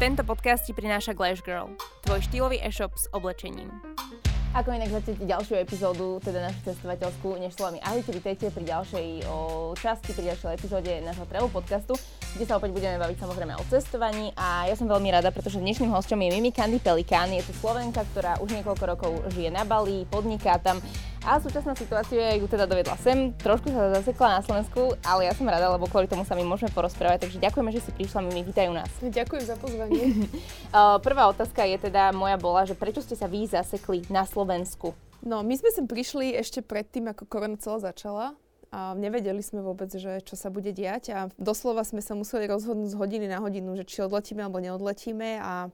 Tento podcast ti prináša Glash Girl, tvoj štýlový e-shop s oblečením. Ako inak začnete ďalšiu epizódu, teda našu cestovateľskú, než slovami ahojte, vítajte pri ďalšej o, časti, pri ďalšej epizóde nášho travel podcastu, kde sa opäť budeme baviť samozrejme o cestovaní a ja som veľmi rada, pretože dnešným hostom je Mimi Candy Pelikán, je to Slovenka, ktorá už niekoľko rokov žije na Bali, podniká tam a súčasná situácia ju teda dovedla sem, trošku sa zasekla na Slovensku, ale ja som rada, lebo kvôli tomu sa my môžeme porozprávať, takže ďakujeme, že si prišla, Mimi, vítajú nás. Ďakujem za pozvanie. Prvá otázka je teda, moja bola, že prečo ste sa vy zasekli na Slovensku Slovensku? No, my sme sem prišli ešte predtým, ako korona celá začala a nevedeli sme vôbec, že čo sa bude diať a doslova sme sa museli rozhodnúť z hodiny na hodinu, že či odletíme alebo neodletíme a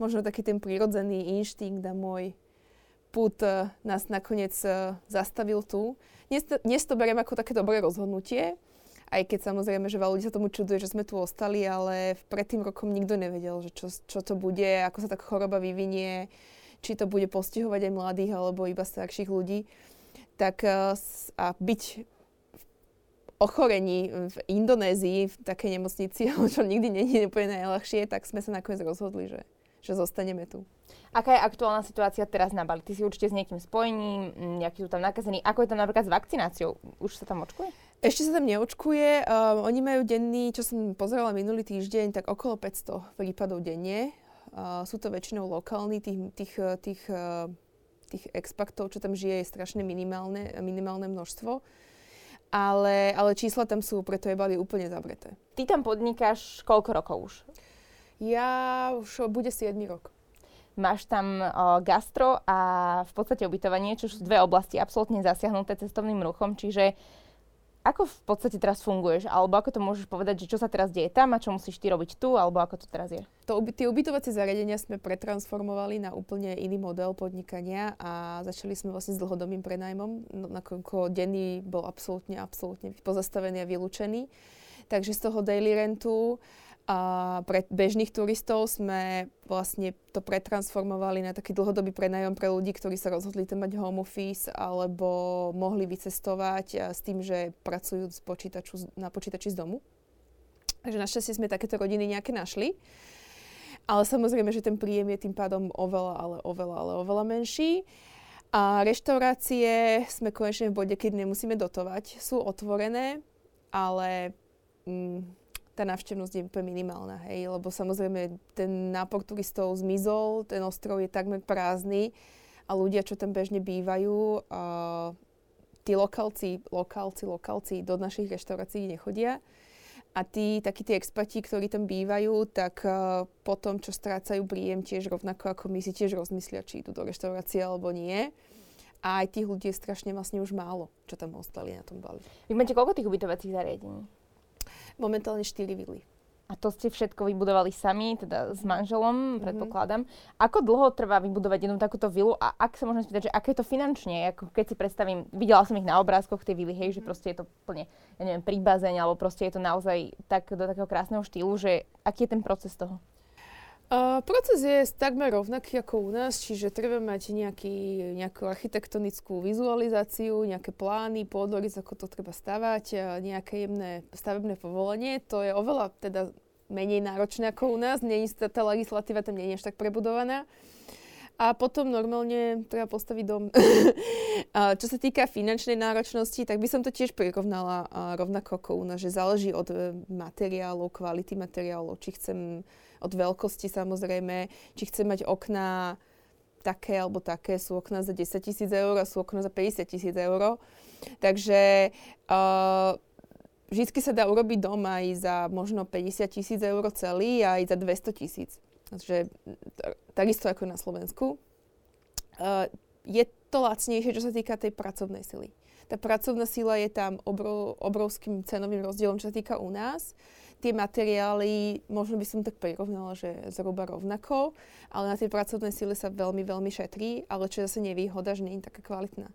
možno taký ten prírodzený inštinkt a môj put e, nás nakoniec e, zastavil tu. Dnes to, dnes to beriem ako také dobré rozhodnutie, aj keď samozrejme, že veľa ľudí sa tomu čuduje, že sme tu ostali, ale pred tým rokom nikto nevedel, že čo, čo to bude, ako sa tak choroba vyvinie, či to bude postihovať aj mladých alebo iba starších ľudí, tak eh, a byť v ochorení v Indonézii, v takej nemocnici, čo nikdy nie je úplne najľahšie, tak sme sa nakoniec rozhodli, že, že zostaneme tu. Aká je aktuálna situácia teraz na Bali? Ty si určite s niekým spojený, nejaký sú tam nakazení. Ako je tam napríklad s vakcináciou? Už sa tam očkuje? Ešte sa tam neočkuje. Um, oni majú denný, čo som pozerala minulý týždeň, tak okolo 500 prípadov denne. Uh, sú to väčšinou lokálni, tých, tých, tých, uh, tých expaktov, čo tam žije, je strašne minimálne, minimálne množstvo. Ale, ale čísla tam sú, preto je Bali úplne zavreté. Ty tam podnikáš koľko rokov už? Ja už bude 7 rok. Máš tam uh, gastro a v podstate ubytovanie, čo sú dve oblasti absolútne zasiahnuté cestovným ruchom, čiže ako v podstate teraz funguješ? Alebo ako to môžeš povedať, že čo sa teraz deje tam a čo musíš ty robiť tu? Alebo ako to teraz je? To, tie ubytovacie zariadenia sme pretransformovali na úplne iný model podnikania a začali sme vlastne s dlhodobým prenajmom, no, nakoľko denný bol absolútne, absolútne pozastavený a vylúčený. Takže z toho daily rentu a pre bežných turistov sme vlastne to pretransformovali na taký dlhodobý prenajom pre ľudí, ktorí sa rozhodli tam mať home office alebo mohli vycestovať s tým, že pracujú z počítaču, na počítači z domu. Takže našťastie sme takéto rodiny nejaké našli. Ale samozrejme, že ten príjem je tým pádom oveľa, ale oveľa, ale oveľa menší. A reštaurácie sme konečne v bode, keď nemusíme dotovať. Sú otvorené, ale mm, tá návštevnosť je úplne minimálna, hej, lebo samozrejme ten nápor turistov zmizol, ten ostrov je takmer prázdny a ľudia, čo tam bežne bývajú, uh, tí lokálci, lokálci, lokálci do našich reštaurácií nechodia. A tí, takí tí expati, ktorí tam bývajú, tak uh, potom, čo strácajú príjem, tiež rovnako ako my si tiež rozmyslia, či idú do reštaurácie alebo nie. A aj tých ľudí je strašne vlastne už málo, čo tam ostali na tom Bali. Vy máte koľko tých ubytovacích zariadení? Momentálne 4 vily. A to ste všetko vybudovali sami, teda s manželom, mm-hmm. predpokladám. Ako dlho trvá vybudovať jednu takúto vilu a ak sa môžem spýtať, že aké je to finančne? Ako keď si predstavím, videla som ich na obrázkoch tej vily, hej, mm-hmm. že proste je to plne, ja neviem, pri bazéne, alebo proste je to naozaj tak, do takého krásneho štýlu, že aký je ten proces toho? Proces je takmer rovnaký ako u nás, čiže treba mať nejaký, nejakú architektonickú vizualizáciu, nejaké plány, pôdorys, ako to treba stavať, nejaké jemné stavebné povolenie. To je oveľa teda menej náročné ako u nás, nie je tá legislatíva tam nie je až tak prebudovaná. A potom normálne treba postaviť dom. a čo sa týka finančnej náročnosti, tak by som to tiež prirovnala rovnako ako u nás, že záleží od e, materiálov, kvality materiálov, či chcem od veľkosti samozrejme, či chce mať okná také alebo také, sú okná za 10 tisíc eur a sú okná za 50 tisíc eur. Takže uh, vždy sa dá urobiť dom aj za možno 50 tisíc eur celý a aj za 200 tisíc. Takže takisto ako na Slovensku. Uh, je to lacnejšie, čo sa týka tej pracovnej sily. Tá pracovná sila je tam obrov, obrovským cenovým rozdielom, čo sa týka u nás tie materiály, možno by som tak prirovnala, že zhruba rovnako, ale na tej pracovnej sile sa veľmi, veľmi šetrí, ale čo je zase nevýhoda, že nie je taká kvalitná.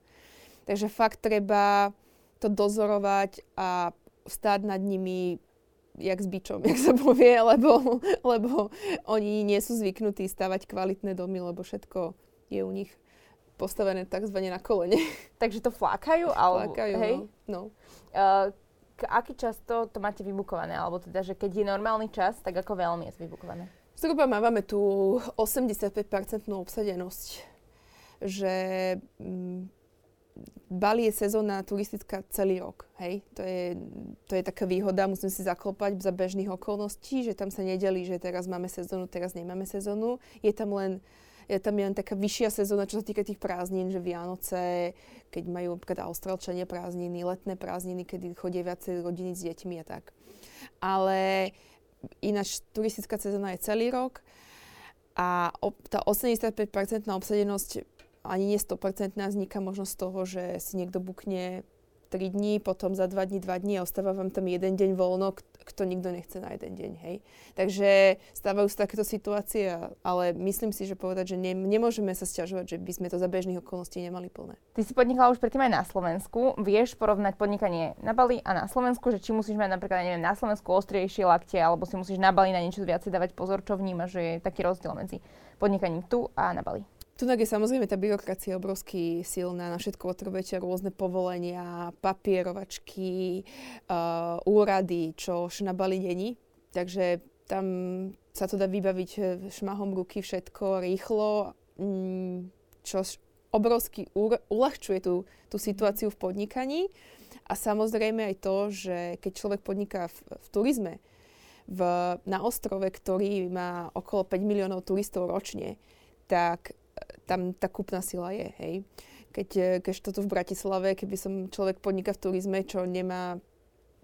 Takže fakt treba to dozorovať a stáť nad nimi jak s bičom, jak sa povie, lebo, lebo oni nie sú zvyknutí stavať kvalitné domy, lebo všetko je u nich postavené tzv. na kolene. Takže to flákajú? Alebo, flákajú, hej? no. no. Uh, aký často to máte vybukované? Alebo teda, že keď je normálny čas, tak ako veľmi je vybukované? Zhruba máme tu 85% obsadenosť, že mm, Bali je sezóna turistická celý rok. Hej? To, je, to je taká výhoda, musím si zaklopať za bežných okolností, že tam sa nedelí, že teraz máme sezónu, teraz nemáme sezónu. Je tam len je tam len taká vyššia sezóna, čo sa týka tých prázdnin, že Vianoce, keď majú napríklad Austrálčania prázdniny, letné prázdniny, kedy chodia viacej rodiny s deťmi a tak. Ale ináč turistická sezóna je celý rok a tá 85% obsadenosť ani nie 100% vzniká možno z toho, že si niekto bukne 3 dní, potom za 2 dní 2 dní a ostáva vám tam jeden deň voľno, kto nikto nechce na jeden deň, hej. Takže stávajú sa takéto situácie, ale myslím si, že povedať, že ne, nemôžeme sa stiažovať, že by sme to za bežných okolností nemali plné. Ty si podnikala už predtým aj na Slovensku. Vieš porovnať podnikanie na Bali a na Slovensku, že či musíš mať napríklad, neviem, na Slovensku ostriejšie lakte, alebo si musíš na Bali na niečo viacej dávať pozor, čo vnímaš, že je taký rozdiel medzi podnikaním tu a na Bali. Tu je samozrejme tá byrokracia obrovský silná, na všetko potrebujete rôzne povolenia, papierovačky, uh, úrady, čo na Bali není. Takže tam sa to dá vybaviť eh, šmahom ruky všetko rýchlo, mm, čo obrovsky uľahčuje tú, tú situáciu v podnikaní. A samozrejme aj to, že keď človek podniká v, v turizme, v, na ostrove, ktorý má okolo 5 miliónov turistov ročne, tak tam tá kúpna sila je, hej. Keď, e, keď toto v Bratislave, keby som človek podniká v turizme, čo nemá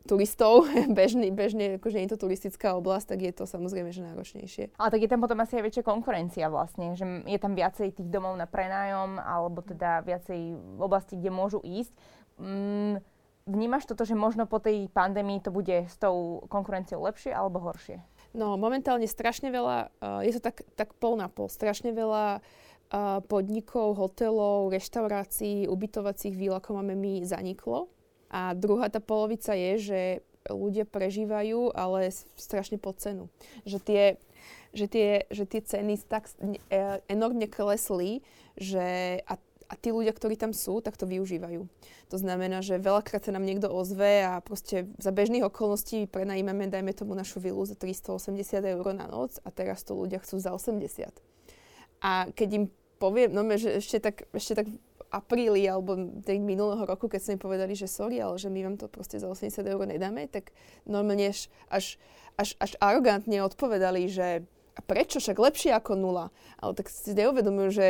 turistov, bežný, bežne, akože nie je to turistická oblasť, tak je to samozrejme, že náročnejšie. Ale tak je tam potom asi aj väčšia konkurencia vlastne, že je tam viacej tých domov na prenájom, alebo teda viacej v oblasti, kde môžu ísť. Mm, vnímaš toto, že možno po tej pandémii to bude s tou konkurenciou lepšie alebo horšie? No, momentálne strašne veľa, uh, je to tak, tak pol na pol, strašne veľa podnikov, hotelov, reštaurácií, ubytovacích výl, ako máme my, zaniklo. A druhá tá polovica je, že ľudia prežívajú, ale strašne pod cenu. Že tie, že tie, že tie ceny tak e, enormne klesli, že a, a tí ľudia, ktorí tam sú, tak to využívajú. To znamená, že veľakrát sa nám niekto ozve a proste za bežných okolností prenajímame, dajme tomu našu vilu za 380 eur na noc a teraz to ľudia chcú za 80. A keď im poviem, no že ešte tak, ešte tak v apríli alebo tej minulého roku, keď sme povedali, že sorry, ale že my vám to proste za 80 eur nedáme, tak normálne až, až, až, až arogantne odpovedali, že a prečo však lepšie ako nula? Ale tak si neuvedomujú, že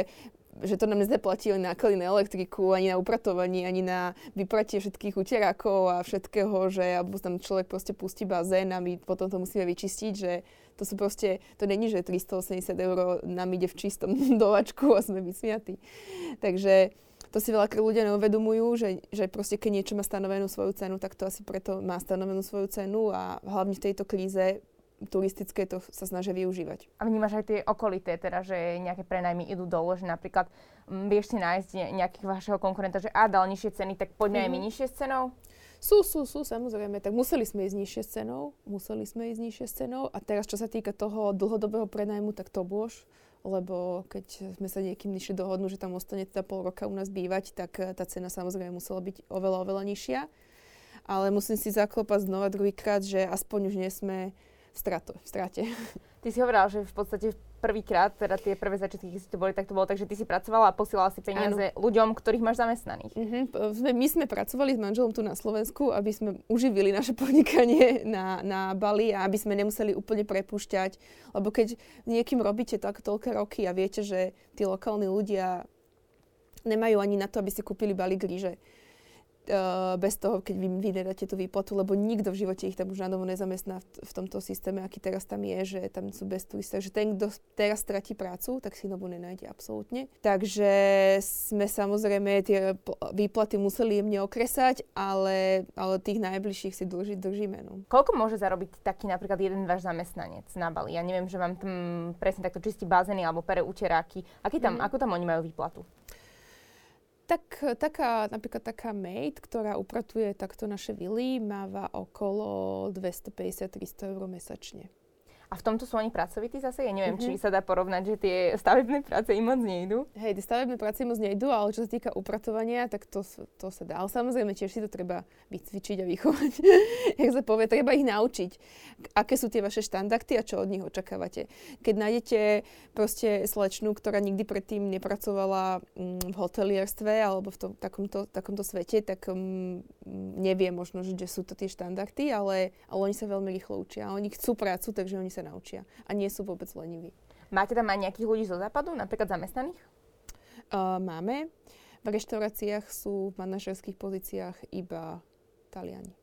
že to nám nezaplatí len náklady na elektriku, ani na upratovanie, ani na vypratie všetkých uterákov a všetkého, že alebo tam človek proste pustí bazén a my potom to musíme vyčistiť, že to sú proste, to není, že 380 eur nám ide v čistom dovačku a sme vysmiatí. Takže to si veľakrát ľudia neuvedomujú, že, že proste keď niečo má stanovenú svoju cenu, tak to asi preto má stanovenú svoju cenu a hlavne v tejto kríze turistické to sa snažia využívať. A vnímaš aj tie okolité, teda, že nejaké prenajmy idú dole, že napríklad m, vieš si nájsť nejakých vašeho konkurenta, že a dal nižšie ceny, tak poďme mm-hmm. aj my mhm. nižšie s cenou? Sú, sú, sú, samozrejme. Tak museli sme ísť nižšie s cenou, museli sme ísť nižšie s cenou. A teraz, čo sa týka toho dlhodobého prenajmu, tak to bôž lebo keď sme sa niekým nižšie dohodnú, že tam ostane teda pol roka u nás bývať, tak eh, tá cena samozrejme musela byť oveľa, oveľa nižšia. Ale musím si zaklopať znova druhýkrát, že aspoň už nie sme v, strato, v strate. Ty si hovorila, že v podstate prvýkrát, teda tie prvé začiatky, keď si to boli, tak to bolo tak, že ty si pracovala a posielala si peniaze ano. ľuďom, ktorých máš zamestnaných. Uh-huh. My sme pracovali s manželom tu na Slovensku, aby sme uživili naše podnikanie na, na Bali a aby sme nemuseli úplne prepúšťať. Lebo keď niekým robíte tak toľké roky a viete, že tí lokálni ľudia nemajú ani na to, aby si kúpili balík ríže, bez toho, keď vy, vy nedáte tú výplatu, lebo nikto v živote ich tam už na novo nezamestná v, v tomto systéme, aký teraz tam je, že tam sú bez turistov. Že ten, kto teraz stratí prácu, tak si novú nenájde absolútne. Takže sme samozrejme tie výplaty museli jemne okresať, ale, ale tých najbližších si drži, držíme. No. Koľko môže zarobiť taký napríklad jeden váš zamestnanec na Bali? Ja neviem, že vám tam presne takto čistí bazény alebo pere uteráky. Aký tam, mm. Ako tam oni majú výplatu? Tak taká, napríklad taká maid, ktorá upratuje takto naše vily, máva okolo 250-300 eur mesačne. A v tomto sú oni pracovití zase? Ja neviem, mm-hmm. či sa dá porovnať, že tie stavebné práce im moc nejdu. Hej, tie stavebné práce im moc nejdu, ale čo sa týka upratovania, tak to, to sa dá. Ale samozrejme tiež si to treba vycvičiť a vychovať. Jak sa povie, treba ich naučiť, aké sú tie vaše štandardy a čo od nich očakávate. Keď nájdete proste slečnu, ktorá nikdy predtým nepracovala mm, v hotelierstve alebo v tom, takomto, takomto svete, tak mm, nevie možno, že sú to tie štandardy, ale, ale oni sa veľmi rýchlo učia. Oni chcú prácu, takže oni sa naučia a nie sú vôbec leniví. Máte tam aj nejakých ľudí zo západu, napríklad zamestnaných? Uh, máme. V reštauráciách sú v manažerských pozíciách iba Taliani.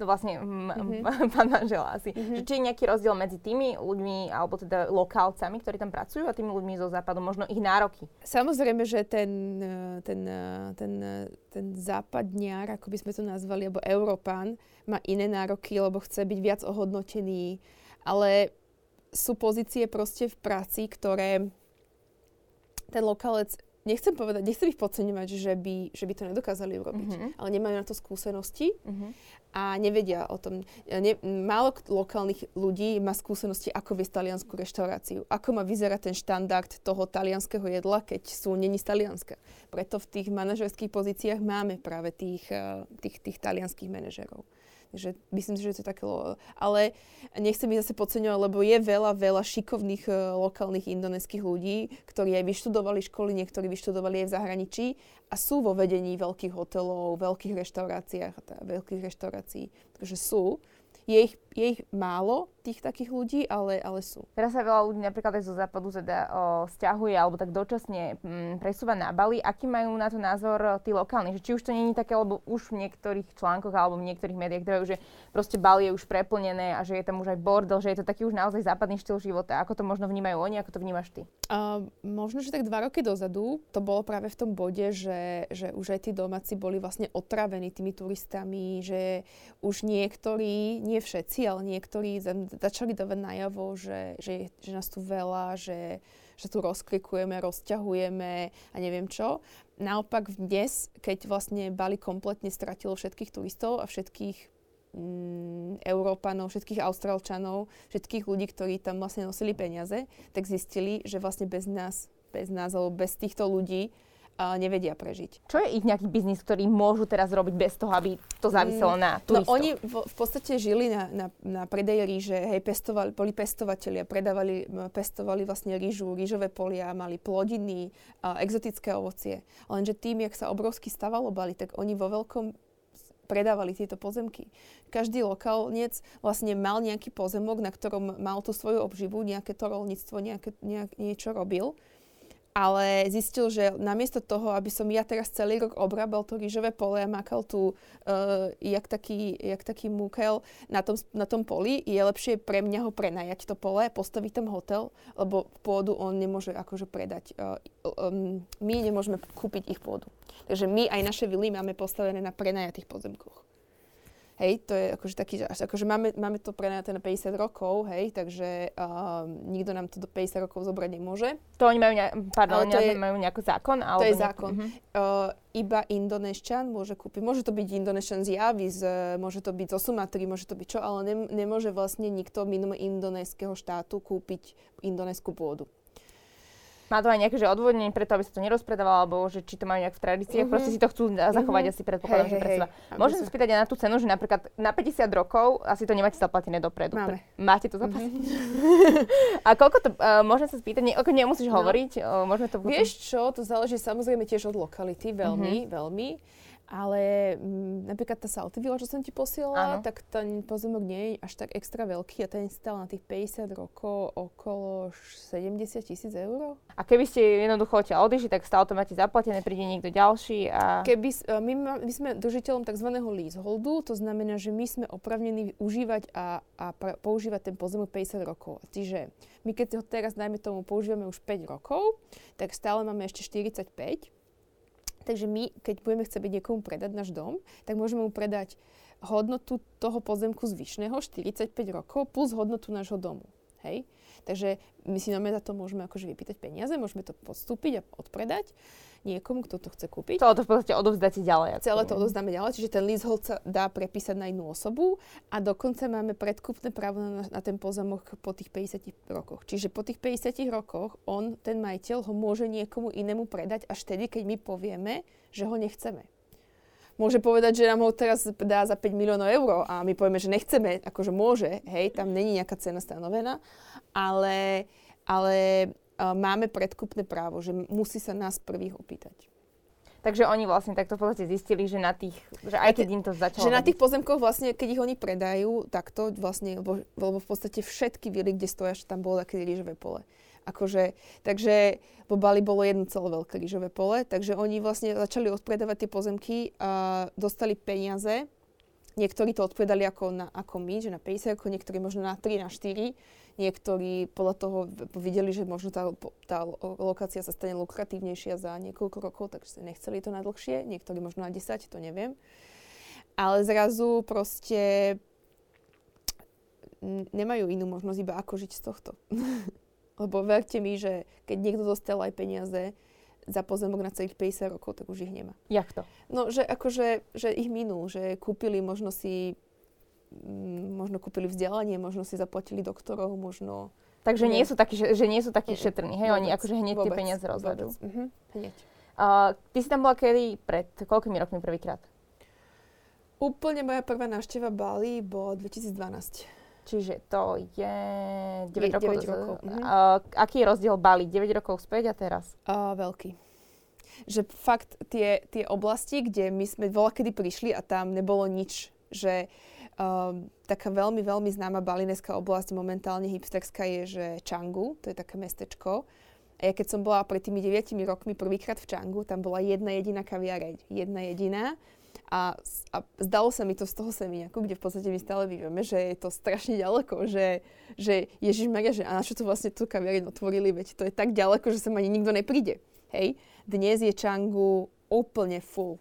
No vlastne mm-hmm. pán manžel asi. Mm-hmm. Či je nejaký rozdiel medzi tými ľuďmi, alebo teda lokálcami, ktorí tam pracujú a tými ľuďmi zo západu, možno ich nároky? Samozrejme, že ten, ten, ten, ten západniar, ako by sme to nazvali, alebo Európán, má iné nároky, lebo chce byť viac ohodnotený, ale sú pozície proste v práci, ktoré ten lokálec nechcem povedať, nechcem ich podceňovať, že by, že by to nedokázali urobiť, mm-hmm. ale nemajú na to skúsenosti mm-hmm. a nevedia o tom. Ne, málo lokálnych ľudí má skúsenosti, ako viesť taliansku reštauráciu, ako má vyzerať ten štandard toho talianského jedla, keď sú není z Talianska. Preto v tých manažerských pozíciách máme práve tých, eh, tých, tých talianských manažerov. Takže myslím si, že to je také... Ale nechcem ich zase podceňovať, lebo je veľa, veľa šikovných uh, lokálnych indonéskych ľudí, ktorí aj vyštudovali školy, niektorí vyštudovali aj v zahraničí a sú vo vedení veľkých hotelov, veľkých reštauráciách, veľkých reštaurácií. Takže sú. Je ich, je ich málo, tých takých ľudí, ale, ale sú. Teraz sa veľa ľudí napríklad aj zo západu teda o, stiahuje alebo tak dočasne m, presúva na Bali. Aký majú na to názor tí lokálni? Že či už to není také, lebo už v niektorých článkoch alebo v niektorých médiách trvajú, že proste Bali je už preplnené a že je tam už aj bordel, že je to taký už naozaj západný štýl života. Ako to možno vnímajú oni, ako to vnímaš ty? Uh, možno, že tak dva roky dozadu to bolo práve v tom bode, že, že už aj tí domáci boli vlastne otravení tými turistami, že už niektorí, nie všetci, ale niektorí začali dávať najavo, že, že, že nás tu veľa, že, že tu rozklikujeme, rozťahujeme a neviem čo. Naopak dnes, keď vlastne Bali kompletne stratilo všetkých turistov a všetkých mm, Európanov, všetkých Austrálčanov, všetkých ľudí, ktorí tam vlastne nosili peniaze, tak zistili, že vlastne bez nás, bez nás alebo bez týchto ľudí nevedia prežiť. Čo je ich nejaký biznis, ktorý môžu teraz robiť bez toho, aby to záviselo mm, na no, turistov? No oni v, v podstate žili na, na, na predeji ríže, hej, pestovali, boli pestovateľia, predávali, pestovali vlastne rýžu, rýžové polia, mali plodiny, uh, exotické ovocie. Lenže tým, jak sa obrovsky stavalo Bali, tak oni vo veľkom predávali tieto pozemky. Každý lokálnec vlastne mal nejaký pozemok, na ktorom mal tú svoju obživu, nejaké to rolníctvo, nejaké, nejak, niečo robil ale zistil, že namiesto toho, aby som ja teraz celý rok obrábal to rýžové pole a makal tu uh, jak, taký, jak taký múkel na tom, na tom poli, je lepšie pre mňa ho prenajať to pole, postaviť tam hotel, lebo pôdu on nemôže akože predať. Uh, um, my nemôžeme kúpiť ich pôdu. Takže my aj naše vily máme postavené na prenajatých pozemkoch. Hej, to je akože taký, akože máme, máme to prenajaté na 50 rokov, hej, takže uh, nikto nám to do 50 rokov zobrať nemôže. To oni majú, ne, pardon, oni je, majú nejaký zákon? Alebo to je zákon. Uh-huh. Uh, iba Indoneščan môže kúpiť, môže to byť Indoneščan z Javy, z, môže to byť zo Sumatry, môže to byť čo, ale ne, nemôže vlastne nikto mimo indonéského štátu kúpiť indonéskú pôdu. Má to aj nejaké že odvodnenie preto, aby sa to nerozpredávalo, alebo že či to majú nejak v tradíciách, mm-hmm. proste si to chcú zachovať mm-hmm. asi predpokladám, hey, že pre seba. Môžem sa spýtať aj na tú cenu, že napríklad na 50 rokov asi to nemáte zaplatené dopredu. Máme. Máte to zaplatené? Mm-hmm. a koľko to, uh, môžem sa spýtať, nie, ako nemusíš no. hovoriť, uh, môžeme to potom... Vieš čo, to záleží samozrejme tiež od lokality, veľmi, mm-hmm. veľmi. Ale m, mm, napríklad tá Saltivilla, čo som ti posielala, tak ten pozemok nie je až tak extra veľký a ten stál na tých 50 rokov okolo 70 tisíc eur. A keby ste jednoducho odtiaľ odišli, tak stále to máte zaplatené, príde niekto ďalší a... Keby, e, my, my sme držiteľom tzv. leaseholdu, to znamená, že my sme opravnení užívať a, a pra, používať ten pozemok 50 rokov. Čiže my keď ho teraz, najmä tomu, používame už 5 rokov, tak stále máme ešte 45 Takže my, keď budeme chcieť niekomu predať náš dom, tak môžeme mu predať hodnotu toho pozemku zvyšného 45 rokov plus hodnotu nášho domu. Hej? Takže my si na to môžeme akože vypýtať peniaze, môžeme to podstúpiť a odpredať niekomu, kto to chce kúpiť. To v podstate odovzdáte ďalej. Celé to odovzdáme ďalej, čiže ten leasehold sa dá prepísať na inú osobu a dokonca máme predkupné právo na, na ten pozemok po tých 50 rokoch. Čiže po tých 50 rokoch on, ten majiteľ, ho môže niekomu inému predať až vtedy, keď my povieme, že ho nechceme môže povedať, že nám ho teraz dá za 5 miliónov eur a my povieme, že nechceme, akože môže, hej, tam není nejaká cena stanovená, ale, ale uh, máme predkupné právo, že musí sa nás prvých opýtať. Takže oni vlastne takto v podstate zistili, že na tých, že aj keď im to začalo... Že na tých pozemkoch vlastne, keď ich oni predajú, takto vlastne, lebo v podstate všetky vily, kde stoja, že tam bolo také rýžové pole. Akože, takže po Bali bolo jedno celé veľké rýžové pole, takže oni vlastne začali odpredávať tie pozemky a dostali peniaze. Niektorí to odpredali ako, na, ako my, že na 50 rokov, niektorí možno na 3, na 4 Niektorí podľa toho videli, že možno tá, tá lokácia sa stane lukratívnejšia za niekoľko rokov, takže nechceli to na dlhšie. Niektorí možno na 10, to neviem. Ale zrazu proste nemajú inú možnosť iba ako žiť z tohto. Lebo verte mi, že keď niekto dostal aj peniaze za pozemok na celých 50 rokov, tak už ich nemá. Jak to? No, že akože, že ich minú, že kúpili možno si Mm, možno kúpili vzdelanie, možno si zaplatili doktorov, možno... Takže nie, sú takí, že, že nie sú takí šetrní, hej? Vôbec, Oni akože hneď vôbec, tie peniaze rozvedú. Uh-huh. Hneď. Uh, ty si tam bola kedy pred koľkými rokmi prvýkrát? Úplne moja prvá návšteva Bali bola 2012. Čiže to je 9 je, rokov. 9 rokov. Uh-huh. Uh, aký je rozdiel Bali? 9 rokov späť a teraz? Uh, veľký. Že fakt tie, tie oblasti, kde my sme voľa kedy prišli a tam nebolo nič, že Um, taká veľmi, veľmi známa balinéská oblasť momentálne hipsterská je, že Changu, to je také mestečko. A ja keď som bola pred tými 9 rokmi prvýkrát v Changu, tam bola jedna jediná kaviareň. Jedna jediná. A, a zdalo sa mi to z toho seminiaku, kde v podstate my stále vieme, že je to strašne ďaleko, že, že Ježiš Maria, že a na čo to vlastne tú kaviareň otvorili, veď to je tak ďaleko, že sa ani nikto nepríde. Hej, dnes je Changu úplne full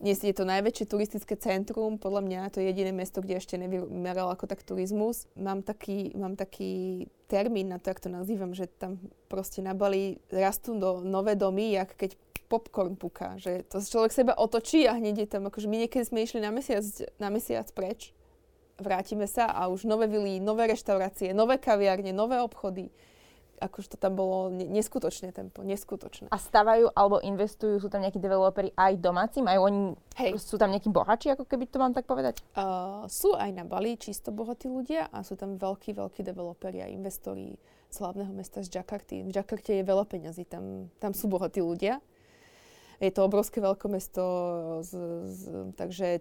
dnes je to najväčšie turistické centrum, podľa mňa to je jediné mesto, kde ešte nevymeral ako tak turizmus. Mám taký, mám taký termín na to, ak to nazývam, že tam proste na Bali rastú do nové domy, jak keď popcorn puká, že to človek seba otočí a hneď je tam, akože my niekedy sme išli na mesiac, na mesiac preč, vrátime sa a už nové vily, nové reštaurácie, nové kaviárne, nové obchody akože to tam bolo neskutočné tempo, neskutočné. A stavajú alebo investujú, sú tam nejakí developeri aj domáci? Majú oni, Hej. sú tam nejakí bohači, ako keby to mám tak povedať? Uh, sú aj na Bali čisto bohatí ľudia a sú tam veľkí, veľkí developeri a investori z hlavného mesta z Jakarty. V Jakarte je veľa peňazí, tam, tam sú bohatí ľudia. Je to obrovské veľkomesto, z, z, takže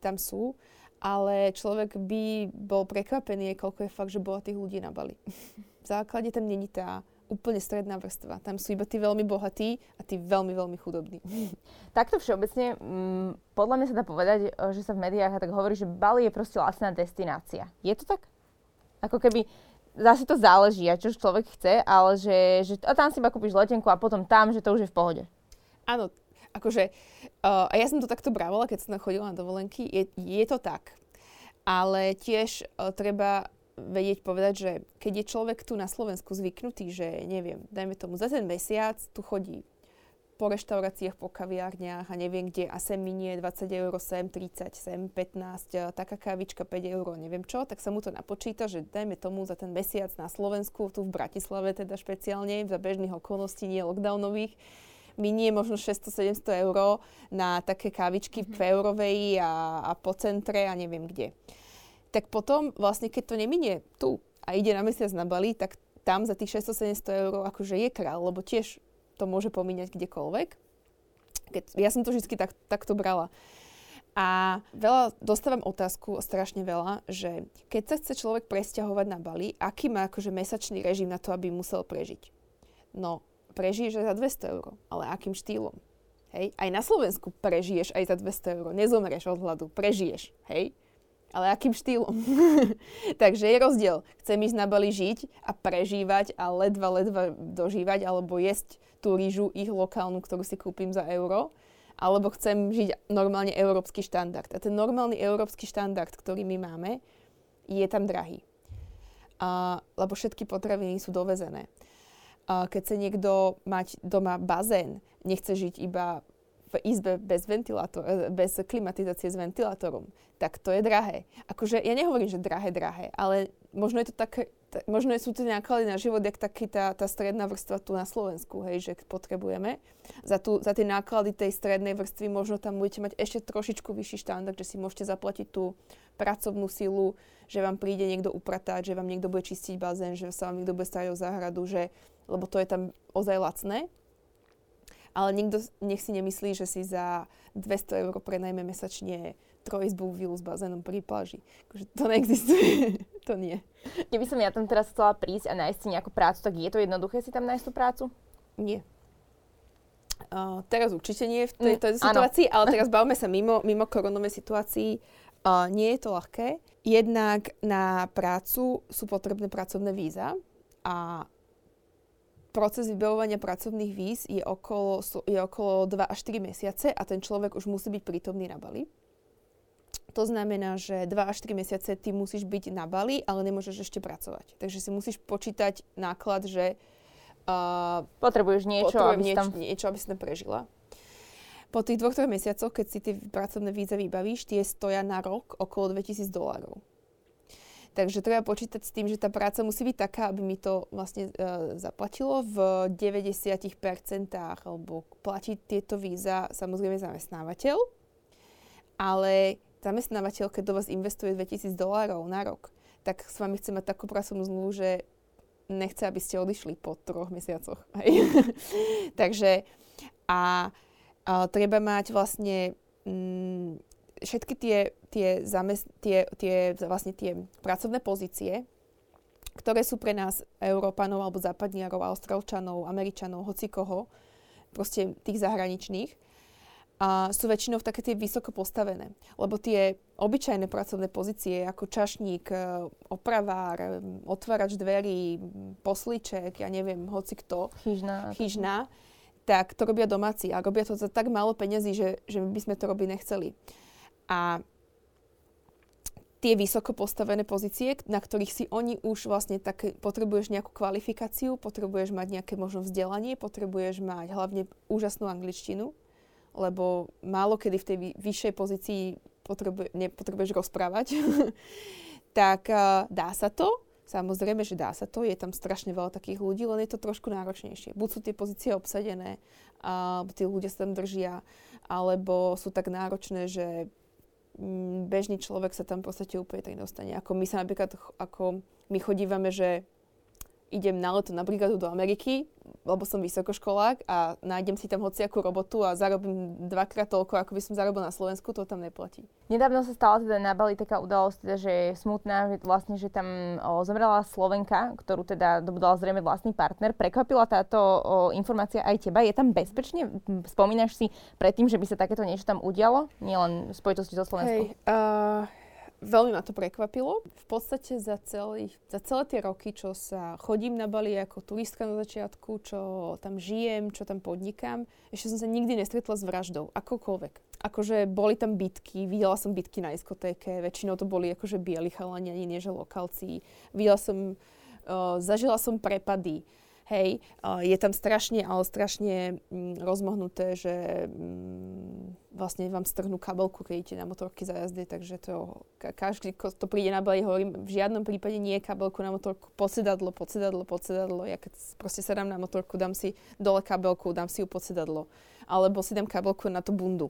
tam sú ale človek by bol prekvapený, koľko je fakt, že bohatých ľudí na Bali. v základe tam není tá úplne stredná vrstva. Tam sú iba tí veľmi bohatí a tí veľmi, veľmi chudobní. Takto všeobecne, m, mm, podľa mňa sa dá povedať, e, že sa v médiách tak hovorí, že Bali je proste lacná destinácia. Je to tak? Ako keby, zase to záleží, a čo človek chce, ale že, že a tam si iba kúpiš letenku a potom tam, že to už je v pohode. Áno, akože, uh, ja som to takto brávala, keď som chodila na dovolenky, je, je to tak. Ale tiež uh, treba vedieť povedať, že keď je človek tu na Slovensku zvyknutý, že neviem, dajme tomu za ten mesiac tu chodí po reštauráciách, po kaviárniach a neviem kde a sem minie 20 eur, sem 30, sem 15, taká kávička 5 eur, neviem čo, tak sa mu to napočíta, že dajme tomu za ten mesiac na Slovensku, tu v Bratislave teda špeciálne, za bežných okolností, nie lockdownových, minie možno 600-700 eur na také kávičky mm-hmm. v Eurovej a, a po centre a neviem kde. Tak potom vlastne, keď to neminie tu a ide na mesiac na Bali, tak tam za tých 600-700 eur akože je král, lebo tiež to môže pomíňať kdekoľvek. Keď, ja som to vždy tak, takto brala. A veľa, dostávam otázku, strašne veľa, že keď sa chce človek presťahovať na Bali, aký má akože mesačný režim na to, aby musel prežiť? No, prežiješ aj za 200 eur, ale akým štýlom? Hej? Aj na Slovensku prežiješ aj za 200 eur, nezomreš od hladu, prežiješ, hej? Ale akým štýlom? Takže je rozdiel. Chcem ísť na Bali žiť a prežívať a ledva, ledva dožívať, alebo jesť tú rýžu ich lokálnu, ktorú si kúpim za euro, alebo chcem žiť normálne európsky štandard. A ten normálny európsky štandard, ktorý my máme, je tam drahý. a, lebo všetky potraviny sú dovezené. Keď chce niekto mať doma bazén, nechce žiť iba v izbe bez, ventilátor, e, bez klimatizácie s ventilátorom, tak to je drahé. Akože ja nehovorím, že drahé, drahé, ale možno je to také, t- možno sú tie náklady na život, jak taký tá, tá stredná vrstva tu na Slovensku, hej, že potrebujeme. Za, tu, za tie náklady tej strednej vrstvy možno tam budete mať ešte trošičku vyšší štandard, že si môžete zaplatiť tú pracovnú silu, že vám príde niekto upratať, že vám niekto bude čistiť bazén, že sa vám niekto bude starať o záhradu, že, lebo to je tam ozaj lacné ale nikto nech si nemyslí, že si za 200 eur prenajme mesačne trojizbú vilu s bazénom pri pláži. Akože to neexistuje. to nie. Keby som ja tam teraz chcela prísť a nájsť si nejakú prácu, tak je to jednoduché si tam nájsť tú prácu? Nie. Uh, teraz určite nie v tej, tej mm, situácii, ale teraz bavme sa mimo, mimo koronovej situácii. Uh, nie je to ľahké. Jednak na prácu sú potrebné pracovné víza a proces vybavovania pracovných víz je okolo, je okolo 2 až 4 mesiace a ten človek už musí byť prítomný na Bali. To znamená, že 2 až 4 mesiace ty musíš byť na Bali, ale nemôžeš ešte pracovať. Takže si musíš počítať náklad, že uh, potrebuješ niečo, aby nieč, tam... niečo, aby si tam prežila. Po tých dvoch, troch mesiacoch, keď si tie pracovné víza vybavíš, tie stoja na rok okolo 2000 dolárov. Takže treba počítať s tým, že tá práca musí byť taká, aby mi to vlastne e, zaplatilo v 90% alebo platiť tieto víza samozrejme zamestnávateľ, ale zamestnávateľ, keď do vás investuje 2000 dolárov na rok, tak s vami chce mať takú pracovnú zmluvu, že nechce, aby ste odišli po troch mesiacoch. Takže a, a treba mať vlastne mm, všetky tie, tie, zamest- tie, tie, vlastne tie pracovné pozície, ktoré sú pre nás Európanov alebo západniarov, Austrálčanov, Američanov, hocikoho, proste tých zahraničných, a sú väčšinou také tie vysoko postavené. Lebo tie obyčajné pracovné pozície ako čašník, e, opravár, e, otvárač dverí, posliček, ja neviem, hoci kto, chyžná, chyžná tak to robia domáci a robia to za tak málo peniazy, že, že by sme to robiť nechceli. A tie vysoko postavené pozície, na ktorých si oni už vlastne tak potrebuješ nejakú kvalifikáciu, potrebuješ mať nejaké možno vzdelanie, potrebuješ mať hlavne úžasnú angličtinu, lebo málo kedy v tej vyššej pozícii potrebuje, nepotrebuješ rozprávať, tak uh, dá sa to. Samozrejme, že dá sa to, je tam strašne veľa takých ľudí, len je to trošku náročnejšie. Buď sú tie pozície obsadené, alebo tí ľudia sa tam držia, alebo sú tak náročné, že bežný človek sa tam v podstate úplne tak dostane. Ako my sa napríklad, ako my chodívame, že idem na leto na brigádu do Ameriky, lebo som vysokoškolák a nájdem si tam hociakú robotu a zarobím dvakrát toľko, ako by som zarobil na Slovensku, to tam neplatí. Nedávno sa stala teda na Bali taká udalosť, teda, že je smutná, že vlastne, že tam o, zomrela Slovenka, ktorú teda dobudala zrejme vlastný partner. Prekvapila táto o, informácia aj teba? Je tam bezpečne? Spomínaš si predtým, že by sa takéto niečo tam udialo? Nielen v spojitosti so Slovenskom? Hey, uh Veľmi ma to prekvapilo. V podstate za, celý, za celé tie roky, čo sa chodím na Bali ako turistka na začiatku, čo tam žijem, čo tam podnikám, ešte som sa nikdy nestretla s vraždou, akokoľvek. Akože boli tam bitky, videla som bitky na diskotéke, väčšinou to boli akože bieli chalani, ani nie že lokálci. Videla som, uh, zažila som prepady Hej, je tam strašne, ale strašne mm, rozmohnuté, že mm, vlastne vám strhnú kabelku, keď idete na motorky za jazdy, takže to každý, kto príde na Bali, hovorím, v žiadnom prípade nie je kabelku na motorku, podsedadlo, podsedadlo, podsedadlo. Ja keď proste sa dám na motorku, dám si dole kabelku, dám si ju podsedadlo. Alebo si dám kabelku na tú bundu.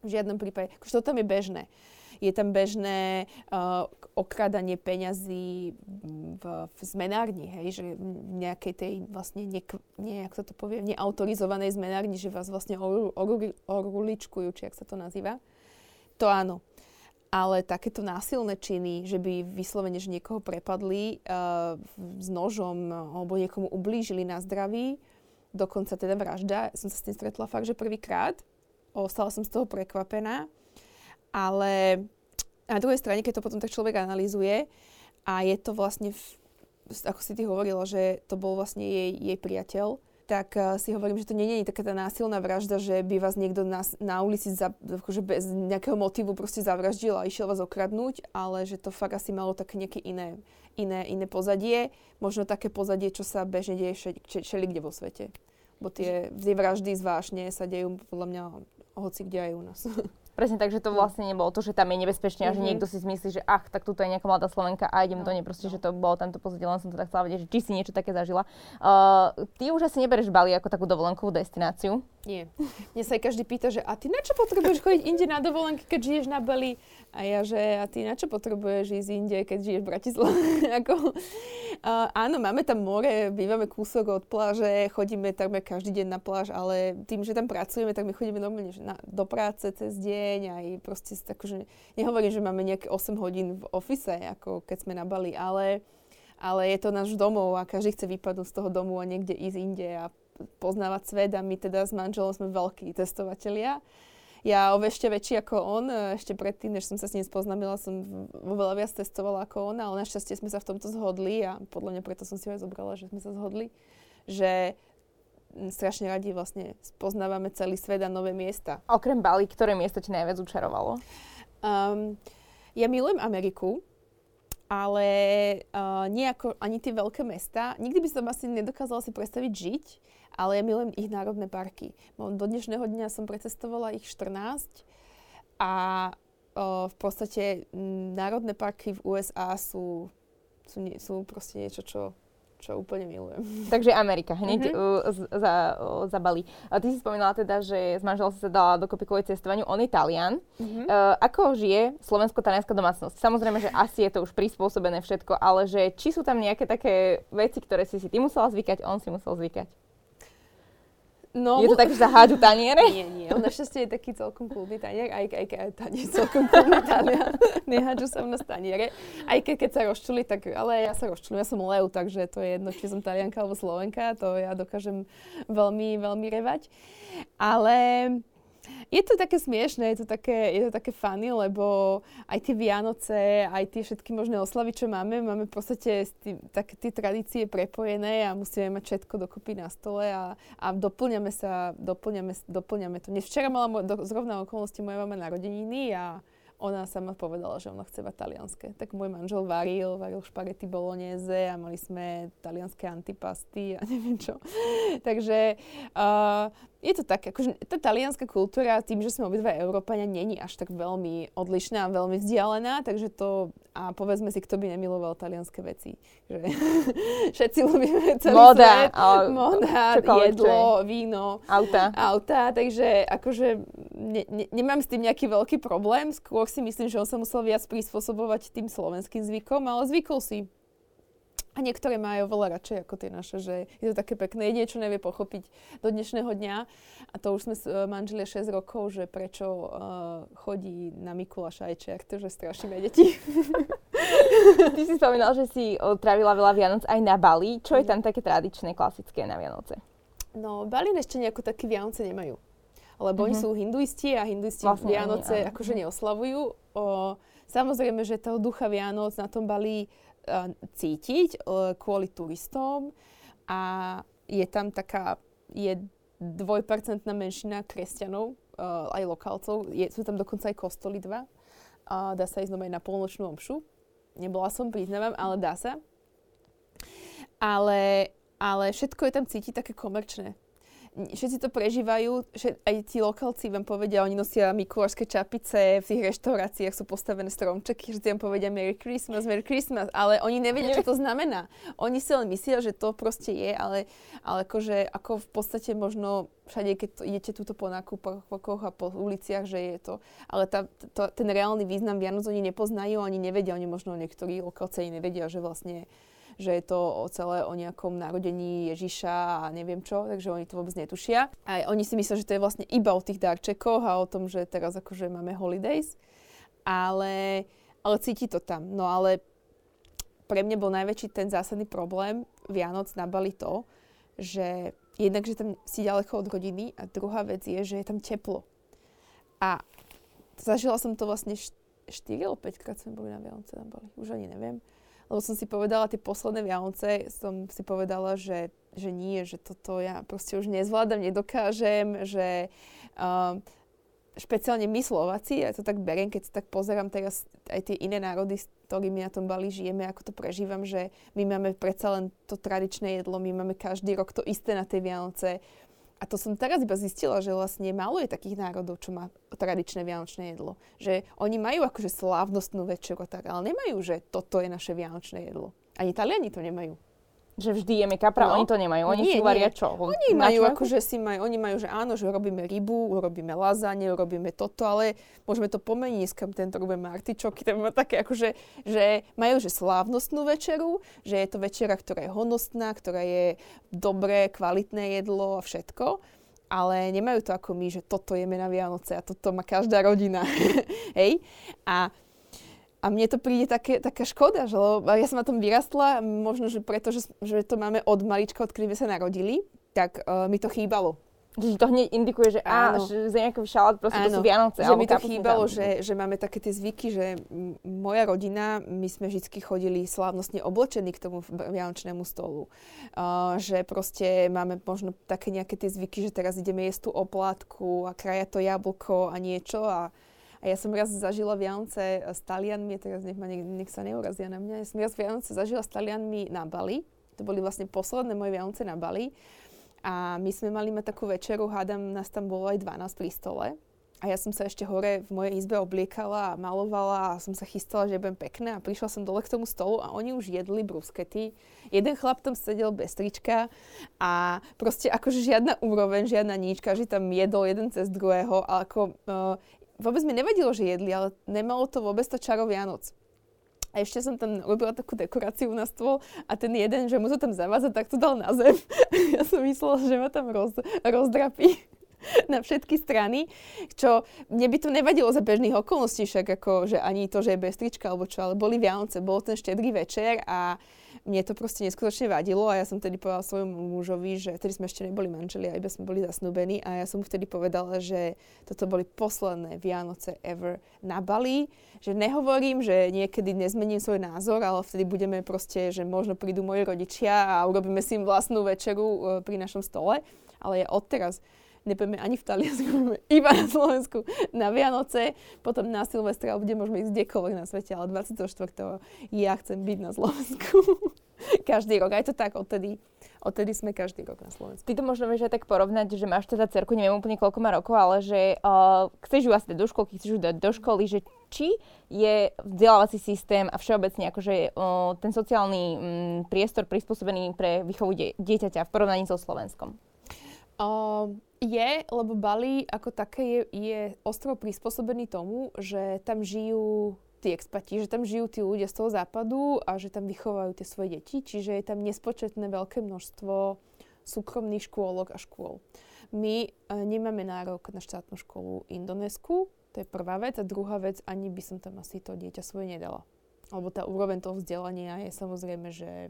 V žiadnom prípade. Akože to tam je bežné. Je tam bežné uh, okradanie peňazí v, v zmenárni, hej, že v nejakej tej vlastne, nie, nie sa to povie, neautorizovanej zmenárni, že vás vlastne oruličkujú, či jak sa to nazýva. To áno. Ale takéto násilné činy, že by vyslovene, že niekoho prepadli uh, s nožom alebo niekomu ublížili na zdraví, dokonca teda vražda, som sa s tým stretla fakt, že prvýkrát. Ostala som z toho prekvapená. Ale na druhej strane, keď to potom tak človek analýzuje a je to vlastne, v, ako si ty hovorila, že to bol vlastne jej, jej priateľ, tak uh, si hovorím, že to nie je taká tá násilná vražda, že by vás niekto na, na ulici za, akože bez nejakého motivu proste zavraždil a išiel vás okradnúť, ale že to fakt asi malo také nejaké iné, iné, iné pozadie. Možno také pozadie, čo sa bežne deje všeli kde vo svete. Bo tie, tie vraždy zvážne sa dejú podľa mňa hoci kde aj u nás. Presne tak, že to vlastne nebolo to, že tam je nebezpečne mm-hmm. a že mhm. niekto si zmyslí, že ach, tak tuto je nejaká mladá Slovenka a idem no, do nej, proste, no. že to bolo tamto pozadie, len som to tak chcela vedieť, že či si niečo také zažila. Uh, ty už asi nebereš Bali ako takú dovolenkovú destináciu. Nie. Mne sa aj každý pýta, že a ty na čo potrebuješ chodiť inde na dovolenky, keď žiješ na Bali? A ja, že a ty na čo potrebuješ ísť inde, keď žiješ v Bratislave? Ako, áno, máme tam more, bývame kúsok od pláže, chodíme takmer každý deň na pláž, ale tým, že tam pracujeme, tak my chodíme normálne na, do práce cez deň aj proste akože, nehovorím, že máme nejaké 8 hodín v ofise, ako keď sme na Bali, ale, ale je to náš domov a každý chce vypadnúť z toho domu a niekde ísť inde a poznávať svet a my teda s manželom sme veľkí testovatelia ja ešte väčší ako on, e, ešte predtým, než som sa s ním spoznámila, som vo veľa viac testovala ako on, ale našťastie sme sa v tomto zhodli a podľa mňa preto som si aj zobrala, že sme sa zhodli, že strašne radi vlastne spoznávame celý svet a nové miesta. Okrem Bali, ktoré miesto ti najviac učarovalo? Um, ja milujem Ameriku, ale uh, nie ako ani tie veľké mesta. Nikdy by som asi nedokázala si predstaviť žiť ale ja milujem ich národné parky. Do dnešného dňa som precestovala ich 14 a o, v podstate národné parky v USA sú, sú, sú proste niečo, čo čo úplne milujem. Takže Amerika, hneď mm-hmm. uh, za, uh, zabali. A ty si spomínala teda, že s manželom sa dala dokopy kvôli cestovaniu. On je Talian. Mm-hmm. Uh, ako žije slovensko-talianská domácnosť? Samozrejme, že asi je to už prispôsobené všetko, ale že či sú tam nejaké také veci, ktoré si si ty musela zvykať, on si musel zvykať? No, je to tak, že sa hádžu taniere? Nie, nie. On našťastie je taký celkom kľudný tanier, aj, aj, aj tanier celkom kľudný tanier. Nehádžu sa u nás taniere. Aj ke, keď sa rozčuli, tak, ale ja sa rozčulim, ja som Leu, takže to je jedno, či som talianka alebo slovenka, to ja dokážem veľmi, veľmi revať. Ale je to také smiešné, je to také, je to také funny, lebo aj tie Vianoce, aj tie všetky možné oslavy, čo máme, máme v podstate tý, také tie tradície prepojené a musíme mať všetko dokopy na stole a, a doplňame sa, doplňame, doplňame to. Dnes včera mala do, zrovna okolnosti moja mama narodeniny a ona sama povedala, že ona chce mať talianské. Tak môj manžel varil, varil špagety bolognese a mali sme talianské antipasty a neviem čo. Takže uh, je to tak, akože tá talianská kultúra, tým, že sme obidva Európania, není až tak veľmi odlišná a veľmi vzdialená, takže to, a povedzme si, kto by nemiloval talianské veci. Že všetci ľubíme celý Moda, svet. Moda, jedlo, víno. Auta. Auta, takže akože ne, ne, nemám s tým nejaký veľký problém, skôr si myslím, že on sa musel viac prispôsobovať tým slovenským zvykom, ale zvykol si. A niektoré majú veľa radšej ako tie naše, že je to také pekné, jedine čo nevie pochopiť do dnešného dňa. A to už sme uh, manželia 6 rokov, že prečo uh, chodí na Mikuláša aj čert, že strašíme deti. Ty si spomínal, že si trávila veľa Vianoc aj na Bali. Čo je tam také tradičné, klasické na Vianoce? No, Bali ešte nejako také Vianoce nemajú. Lebo mm-hmm. oni mhm. sú hinduisti a hinduisti vlastne Vianoce ani, akože neoslavujú. O, samozrejme, že toho ducha Vianoc na tom Bali cítiť kvôli turistom a je tam taká, je dvojpercentná menšina kresťanov, aj lokálcov, je, sú tam dokonca aj kostoly dva. A dá sa ísť aj na polnočnú omšu. Nebola som, priznávam, ale dá sa. Ale, ale všetko je tam cítiť také komerčné všetci to prežívajú, že aj tí lokálci vám povedia, oni nosia mikulášske čapice, v tých reštauráciách sú postavené stromčeky, že vám povedia Merry Christmas, Merry Christmas, ale oni nevedia, čo to znamená. Oni si len myslia, že to proste je, ale, ale akože, ako v podstate možno všade, keď to, idete túto po nákupoch a po uliciach, že je to. Ale tá, to, ten reálny význam Vianoc oni nepoznajú, oni nevedia, oni možno niektorí lokálci nevedia, že vlastne že je to celé o nejakom narodení Ježiša a neviem čo, takže oni to vôbec netušia. A oni si myslia, že to je vlastne iba o tých darčekoch a o tom, že teraz akože máme holidays, ale, ale cíti to tam. No ale pre mňa bol najväčší ten zásadný problém Vianoc na Bali to, že jednak, že tam si ďaleko od rodiny a druhá vec je, že je tam teplo. A zažila som to vlastne 4 alebo 5 krát sme boli na Vianoce na Bali, už ani neviem lebo som si povedala tie posledné Vianoce, som si povedala, že, že nie, že toto ja proste už nezvládam, nedokážem, že uh, špeciálne my Slováci, ja to tak beriem, keď sa tak pozerám teraz aj tie iné národy, s ktorými na tom Bali žijeme, ako to prežívam, že my máme predsa len to tradičné jedlo, my máme každý rok to isté na tej Vianoce, a to som teraz iba zistila, že vlastne málo je takých národov, čo má tradičné vianočné jedlo. Že oni majú akože slávnostnú večeru tak, ale nemajú, že toto je naše vianočné jedlo. Ani Taliani to nemajú že vždy jeme kapra, no. oni to nemajú. Oni nie, si varia čo? Oni majú, akože si majú, oni majú, že áno, že robíme rybu, urobíme lazáne, urobíme toto, ale môžeme to pomeniť. Dneska tento robíme artičoky, to má také akože, že majú, že slávnostnú večeru, že je to večera, ktorá je honostná, ktorá je dobré, kvalitné jedlo a všetko ale nemajú to ako my, že toto jeme na Vianoce a toto má každá rodina. Hej? A a mne to príde také, taká škoda, že ja som na tom vyrastla, možno, že preto, že, že to máme od malička, odkedy sme sa narodili, tak uh, mi to chýbalo. Že to hneď indikuje, že, á, že nejaký šalát, proste áno, to sú Vianoce. Že mi to chýbalo, že, že máme také tie zvyky, že moja rodina, my sme vždy chodili slávnostne oblečení k tomu vianočnému stolu. Uh, že proste máme možno také nejaké tie zvyky, že teraz ideme jesť tú oplátku a kraja to jablko a niečo a a ja som raz zažila Vianoce s Talianmi, teraz nech, ma, nech, nech sa neurazia na mňa, ja som raz Vianoce zažila s Talianmi na Bali. To boli vlastne posledné moje Vianoce na Bali. A my sme mali mať takú večeru, hádam, nás tam bolo aj 12 pri stole. A ja som sa ešte hore v mojej izbe obliekala a malovala a som sa chystala, že budem pekná a prišla som dole k tomu stolu a oni už jedli bruskety. Jeden chlap tam sedel bez trička a proste akože žiadna úroveň, žiadna nič, každý tam jedol jeden cez druhého a ako uh, vôbec mi nevadilo, že jedli, ale nemalo to vôbec to čaro Vianoc. A ešte som tam robila takú dekoráciu na stôl a ten jeden, že mu to tam zavázať, tak to dal na zem. ja som myslela, že ma tam roz, rozdrapí na všetky strany, čo mne by to nevadilo za bežných okolností, však ako, že ani to, že je bez trička alebo čo, ale boli Vianoce, bol ten štedrý večer a mne to proste neskutočne vadilo a ja som tedy povedala svojmu mužovi, že vtedy sme ešte neboli manželi a iba sme boli zasnúbení a ja som mu vtedy povedala, že toto boli posledné Vianoce ever na Bali, že nehovorím, že niekedy nezmením svoj názor, ale vtedy budeme proste, že možno prídu moji rodičia a urobíme si im vlastnú večeru e, pri našom stole, ale ja odteraz nepojeme ani v Taliansku, iba na Slovensku na Vianoce, potom na Silvestra, kde môžeme ísť kdekoľvek na svete, ale 24. ja chcem byť na Slovensku. každý rok, aj to tak, odtedy, odtedy sme každý rok na Slovensku. Ty to možno vieš aj tak porovnať, že máš teda cerku, neviem úplne koľko má rokov, ale že uh, chceš ju asi do školky, chceš ju dať do školy, že či je vzdelávací systém a všeobecne akože uh, ten sociálny um, priestor prispôsobený pre výchovu die- dieťaťa v porovnaní so Slovenskom? Uh, je, lebo Bali ako také je, je ostrov prispôsobený tomu, že tam žijú tí expati, že tam žijú tí ľudia z toho západu a že tam vychovajú tie svoje deti, čiže je tam nespočetné veľké množstvo súkromných škôlok a škôl. My e, nemáme nárok na štátnu školu Indonésku, to je prvá vec. A druhá vec, ani by som tam asi to dieťa svoje nedala. Lebo tá úroveň toho vzdelania je samozrejme, že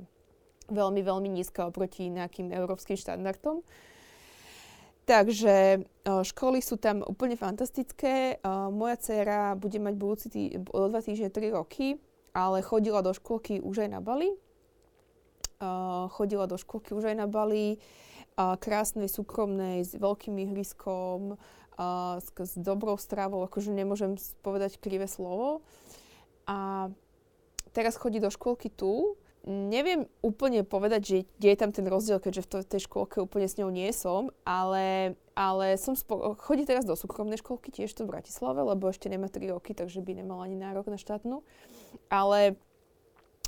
veľmi, veľmi nízka oproti nejakým európskym štandardom. Takže školy sú tam úplne fantastické. Moja dcera bude mať budúci tý, o dva týždne 3 roky, ale chodila do škôlky už aj na Bali. Chodila do škôlky už aj na Bali. Krásnej, súkromnej, s veľkým ihriskom, s dobrou stravou, akože nemôžem povedať krivé slovo. A teraz chodí do škôlky tu neviem úplne povedať, že kde je tam ten rozdiel, keďže v tej škôlke úplne s ňou nie som, ale, ale som spo- chodí teraz do súkromnej škôlky, tiež to v Bratislave, lebo ešte nemá 3 roky, takže by nemala ani nárok na štátnu. Ale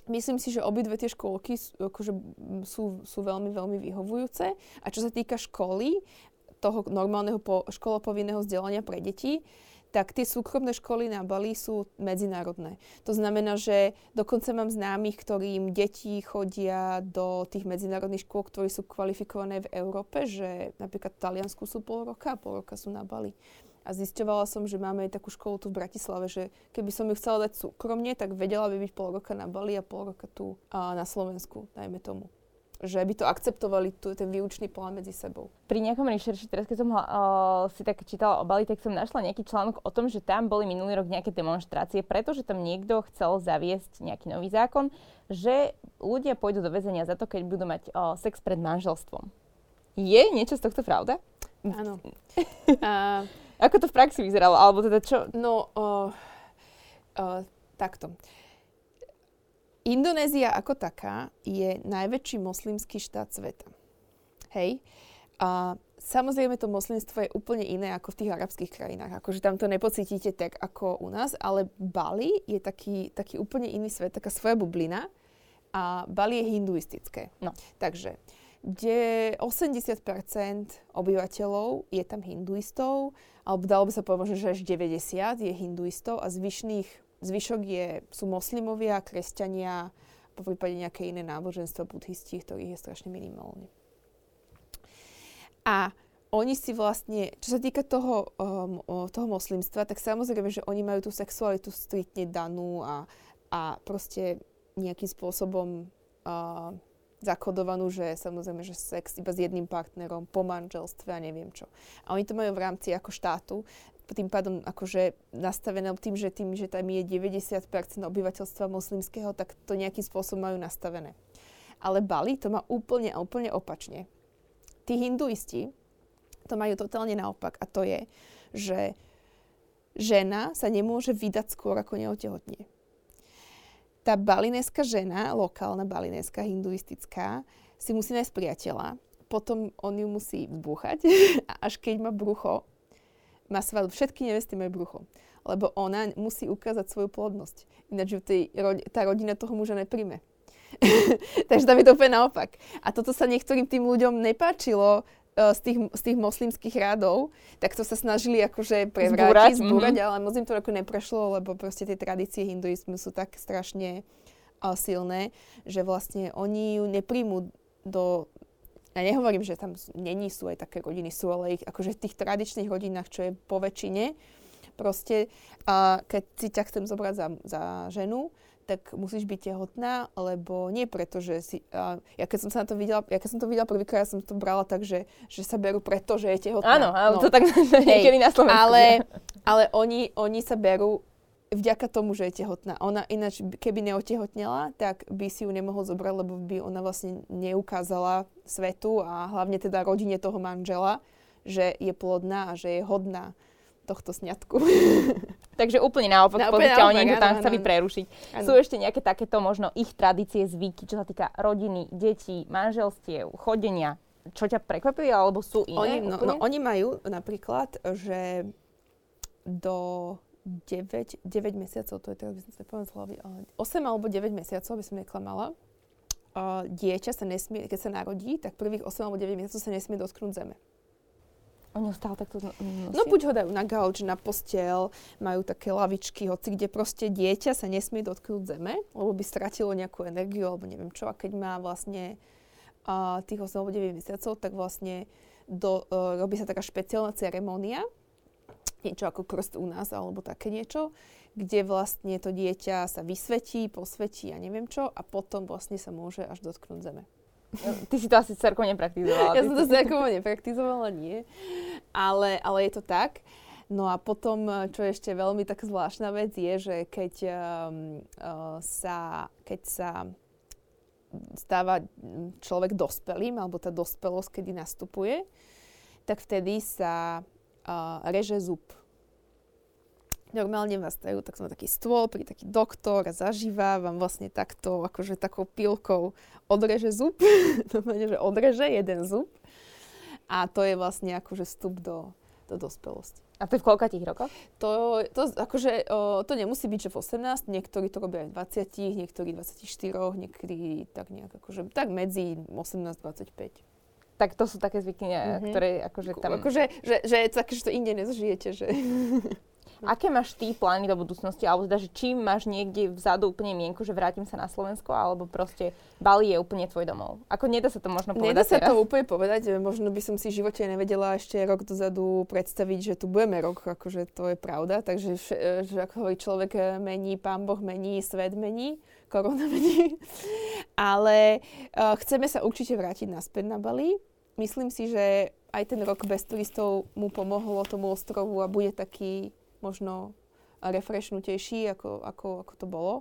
myslím si, že obidve tie škôlky akože sú, sú veľmi, veľmi vyhovujúce. A čo sa týka školy, toho normálneho po, školopovinného vzdelania pre deti, tak tie súkromné školy na Bali sú medzinárodné. To znamená, že dokonca mám známych, ktorým deti chodia do tých medzinárodných škôl, ktorí sú kvalifikované v Európe, že napríklad v Taliansku sú pol roka a pol roka sú na Bali. A zisťovala som, že máme aj takú školu tu v Bratislave, že keby som ju chcela dať súkromne, tak vedela by byť pol roka na Bali a pol roka tu a na Slovensku, dajme tomu. Že by to akceptovali tu, ten výučný plán medzi sebou. Pri nejakom rešerši, teraz keď som uh, si tak čítala o Bali, tak som našla nejaký článok o tom, že tam boli minulý rok nejaké demonstrácie, pretože tam niekto chcel zaviesť nejaký nový zákon, že ľudia pôjdu do väzenia za to, keď budú mať uh, sex pred manželstvom. Je niečo z tohto pravda? Áno. uh, Ako to v praxi vyzeralo? Alebo teda čo? No, uh, uh, takto. Indonézia ako taká je najväčší moslimský štát sveta. Hej? A samozrejme to moslimstvo je úplne iné ako v tých arabských krajinách. Akože tam to nepocítite tak ako u nás, ale Bali je taký, taký úplne iný svet, taká svoja bublina. A Bali je hinduistické. No. Takže kde 80% obyvateľov je tam hinduistov, alebo dalo by sa povedať, že až 90 je hinduistov a zvyšných Zvyšok je, sú moslimovia, kresťania, po prípade nejaké iné náboženstvo, buddhisti, ktorých je strašne minimálne. A oni si vlastne, čo sa týka toho, um, toho moslimstva, tak samozrejme, že oni majú tú sexualitu striktne danú a, a proste nejakým spôsobom uh, zakodovanú, že samozrejme, že sex iba s jedným partnerom, po manželstve a neviem čo. A oni to majú v rámci ako štátu tým pádom akože nastavené tým, že tým, že tam je 90% obyvateľstva moslimského, tak to nejakým spôsobom majú nastavené. Ale Bali to má úplne a úplne opačne. Tí hinduisti to majú totálne naopak a to je, že žena sa nemôže vydať skôr ako neotehotnie. Tá balinéská žena, lokálna balinéska, hinduistická, si musí nájsť priateľa, potom on ju musí vbúchať a až keď má brucho, má svadbu. Všetky nevesty majú brucho. Lebo ona musí ukázať svoju plodnosť. Ináč ju tej, tá rodina toho muža nepríjme. Takže tam je to úplne naopak. A toto sa niektorým tým ľuďom nepáčilo uh, z, tých, z tých moslimských rádov, tak to sa snažili akože prevrátiť, zbúrať, zbúrať mm-hmm. ale moc im to ako neprešlo, lebo proste tie tradície hinduizmu sú tak strašne uh, silné, že vlastne oni ju nepríjmú do ja nehovorím, že tam není sú aj také rodiny, sú ale ich akože v tých tradičných rodinách, čo je po väčšine, proste, a keď si ťa chcem zobrať za, za ženu, tak musíš byť tehotná, lebo nie preto, že si... A ja keď som sa na to videla, ja keď som to videla prvýkrát, ja som to brala tak, že, že sa berú preto, že je tehotná. Áno, ale no. to tak niekedy na Slovensku. Ale, ale oni, oni sa berú vďaka tomu, že je tehotná. Ona ináč, keby neotehotnela, tak by si ju nemohol zobrať, lebo by ona vlastne neukázala svetu a hlavne teda rodine toho manžela, že je plodná a že je hodná tohto sňatku. Takže úplne naopak, na, úplne naopak, oni tam chceli prerušiť. Ano. Sú ešte nejaké takéto možno ich tradície, zvyky, čo sa týka rodiny, detí, manželstiev, chodenia, čo ťa prekvapuje, alebo sú iné? Oni, no, no, oni majú napríklad, že do 9, 9 mesiacov, to je teraz by som sa nepovedal z hlavy, ale 8 alebo 9 mesiacov, by som neklamala, uh, dieťa sa nesmie, keď sa narodí, tak prvých 8 alebo 9 mesiacov sa nesmie dotknúť zeme. Oni ho stále takto nosia? No buď ho dajú na gauč, na postel, majú také lavičky, hoci kde proste dieťa sa nesmie dotknúť zeme, lebo by stratilo nejakú energiu alebo neviem čo. A keď má vlastne uh, tých 8 alebo 9 mesiacov, tak vlastne do, uh, robí sa taká špeciálna ceremónia, niečo ako krst u nás alebo také niečo, kde vlastne to dieťa sa vysvetí, posvetí a neviem čo a potom vlastne sa môže až dotknúť zeme. Ty si to asi s cerkou nepraktizovala. Ja som to s cerkou nepraktizovala, nie. Ale, ale je to tak. No a potom, čo je ešte veľmi tak zvláštna vec, je, že keď, um, uh, sa, keď sa stáva človek dospelým, alebo tá dospelosť, kedy nastupuje, tak vtedy sa uh, reže zub. Normálne vás dajú tak taký stôl, pri taký doktor a zažíva vám vlastne takto, akože takou pilkou odreže zub. Normálne, že odreže jeden zub. A to je vlastne akože vstup do, do dospelosti. A to je v koľkatých rokoch? To, to, akože, o, to nemusí byť, že v 18, niektorí to robia aj v 20, niektorí 24, niektorí tak nejak akože, tak medzi 18-25 tak to sú také zvyky, mm-hmm. ktoré akože tam... Akože, že, že je také, že to inde nezažijete, že... Aké máš ty plány do budúcnosti? Alebo teda, že či máš niekde vzadu úplne mienku, že vrátim sa na Slovensko, alebo proste Bali je úplne tvoj domov? Ako nedá sa to možno povedať Nedá sa teraz? to úplne povedať. Možno by som si v živote nevedela ešte rok dozadu predstaviť, že tu budeme rok, akože to je pravda. Takže, že ako hovorí človek eh, mení, pán Boh mení, svet mení, korona mení. Ale uh, chceme sa určite vrátiť naspäť na Bali. Myslím si, že aj ten rok bez turistov mu pomohlo tomu ostrovu a bude taký možno refreshnutejší, ako, ako, ako to bolo.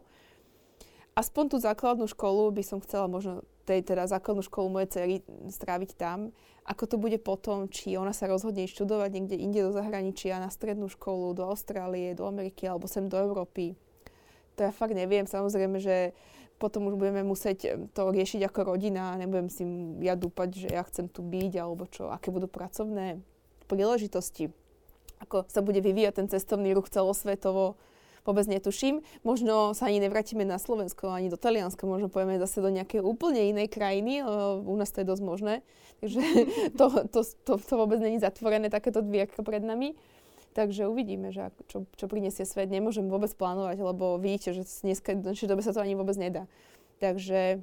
Aspoň tú základnú školu by som chcela možno tej teda základnú školu mojej cery stráviť tam. Ako to bude potom, či ona sa rozhodne študovať niekde inde do zahraničia, na strednú školu, do Austrálie, do Ameriky alebo sem do Európy. To ja fakt neviem. Samozrejme, že potom už budeme musieť to riešiť ako rodina nebudem si ja dúpať, že ja chcem tu byť alebo čo, aké budú pracovné príležitosti ako sa bude vyvíjať ten cestovný ruch celosvetovo, vôbec netuším. Možno sa ani nevrátime na Slovensko, ani do Talianska, možno pojeme zase do nejakej úplne inej krajiny, u nás to je dosť možné. Takže to, to, to, to vôbec není zatvorené, takéto dvierka pred nami. Takže uvidíme, že čo, čo prinesie svet. Nemôžem vôbec plánovať, lebo vidíte, že dneska, v dnešnej dobe sa to ani vôbec nedá. Takže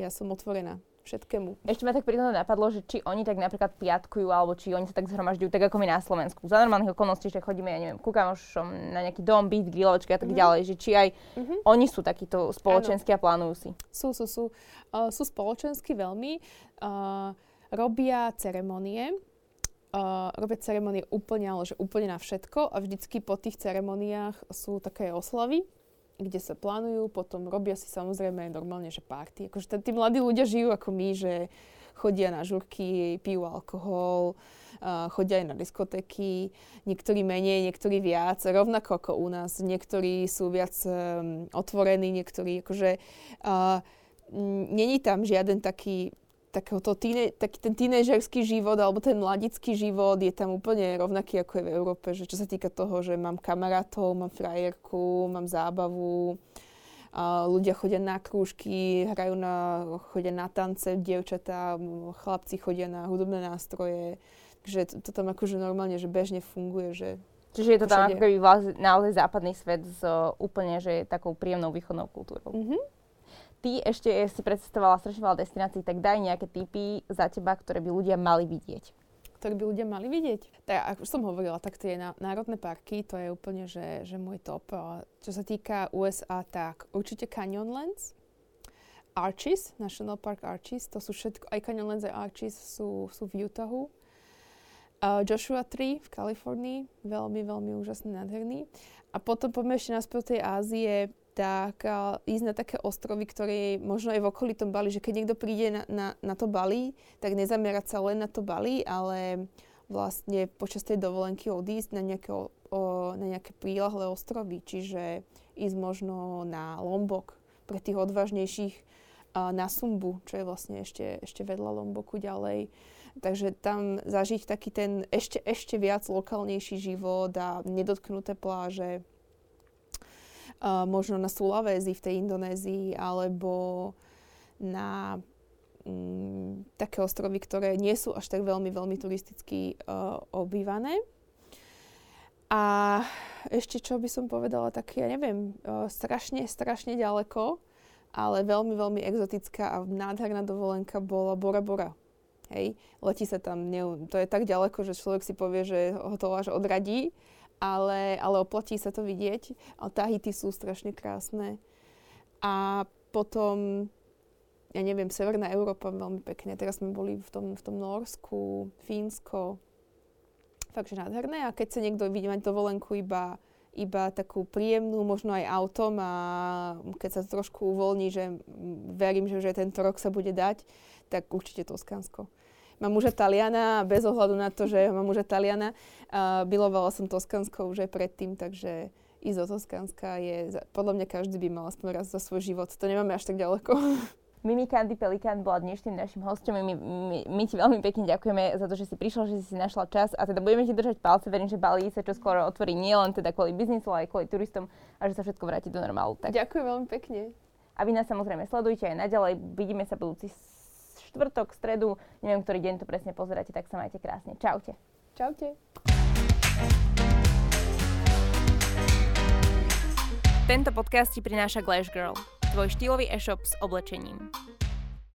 ja som otvorená všetkému. Ešte ma tak pri napadlo, že či oni tak napríklad piatkujú, alebo či oni sa tak zhromažďujú, tak ako my na Slovensku. Za normálnych okolností, že chodíme, ja neviem, ku kamošom na nejaký dom, byt, grilovačky a tak mm-hmm. ďalej, že či aj mm-hmm. oni sú takíto spoločenskí a plánujú si. Sú, sú, sú. Uh, sú spoločenskí veľmi. Uh, robia ceremonie, uh, robia ceremonie úplne, ale že úplne na všetko a vždycky po tých ceremoniách sú také oslavy, kde sa plánujú, potom robia si samozrejme normálne, že party. Akože tí mladí ľudia žijú ako my, že chodia na žurky, pijú alkohol, uh, chodia aj na diskotéky, niektorí menej, niektorí viac, rovnako ako u nás. Niektorí sú viac um, otvorení, niektorí akože... Uh, Není tam žiaden taký takéhoto tíne, taký ten tínežerský život alebo ten mladický život je tam úplne rovnaký ako je v Európe, že čo sa týka toho, že mám kamarátov, mám frajerku, mám zábavu, a ľudia chodia na krúžky, hrajú na, chodia na tance, dievčatá, chlapci chodia na hudobné nástroje, takže to, to tam akože normálne, že bežne funguje, že Čiže je to tam ako keby naozaj západný svet s úplne, že takou príjemnou východnou kultúrou. Mm-hmm ty ešte si predstavovala strašne veľa destinácií, tak daj nejaké typy za teba, ktoré by ľudia mali vidieť. Ktoré by ľudia mali vidieť? Tak ako som hovorila, tak tie národné parky, to je úplne, že, že môj top. Čo sa týka USA, tak určite Canyonlands, Arches, National Park Arches, to sú všetko, aj Canyonlands a Arches sú, sú v Utahu. Uh, Joshua Tree v Kalifornii, veľmi, veľmi úžasný, nádherný. A potom poďme ešte naspäť do tej Ázie, tak uh, ísť na také ostrovy, ktoré možno aj v okolitom Bali, že keď niekto príde na, na, na to Bali, tak nezamerať sa len na to Bali, ale vlastne počas tej dovolenky odísť na nejaké, o, na nejaké prílahlé ostrovy, čiže ísť možno na Lombok pre tých odvážnejších, uh, na Sumbu, čo je vlastne ešte, ešte vedľa Lomboku ďalej. Takže tam zažiť taký ten ešte, ešte viac lokálnejší život a nedotknuté pláže, možno na Sulawesi v tej Indonézii alebo na um, také ostrovy, ktoré nie sú až tak veľmi, veľmi turisticky uh, obývané. A ešte čo by som povedala, tak ja neviem, uh, strašne, strašne ďaleko, ale veľmi, veľmi exotická a nádherná dovolenka bola Bora Bora. Hej, letí sa tam, ne, to je tak ďaleko, že človek si povie, že ho to až odradí, ale, ale oplatí sa to vidieť. Ale Tahiti sú strašne krásne. A potom, ja neviem, Severná Európa veľmi pekne. Teraz sme boli v tom, v tom Norsku, Fínsko. Takže nádherné. A keď sa niekto vidí mať dovolenku iba, iba takú príjemnú, možno aj autom a keď sa trošku uvoľní, že verím, že, že tento rok sa bude dať, tak určite Toskánsko mám muža Taliana a bez ohľadu na to, že mám muža Taliana, uh, milovala som Toskansko už aj predtým, takže ísť do Toskanska je, podľa mňa každý by mal aspoň raz za svoj život. To nemáme až tak ďaleko. Mimi Candy Pelikán bola dnešným našim hostom. My, my, my ti veľmi pekne ďakujeme za to, že si prišla, že si si našla čas a teda budeme ti držať palce. Verím, že Bali sa čo skoro otvorí nielen teda kvôli biznisu, ale aj kvôli turistom a že sa všetko vráti do normálu. Tak. Ďakujem veľmi pekne. A vy nás samozrejme sledujte aj naďalej. Vidíme sa budúci štvrtok, stredu, neviem, ktorý deň to presne pozeráte, tak sa majte krásne. Čaute. Čaute. Tento podcast ti prináša Glash Girl, tvoj štýlový e-shop s oblečením.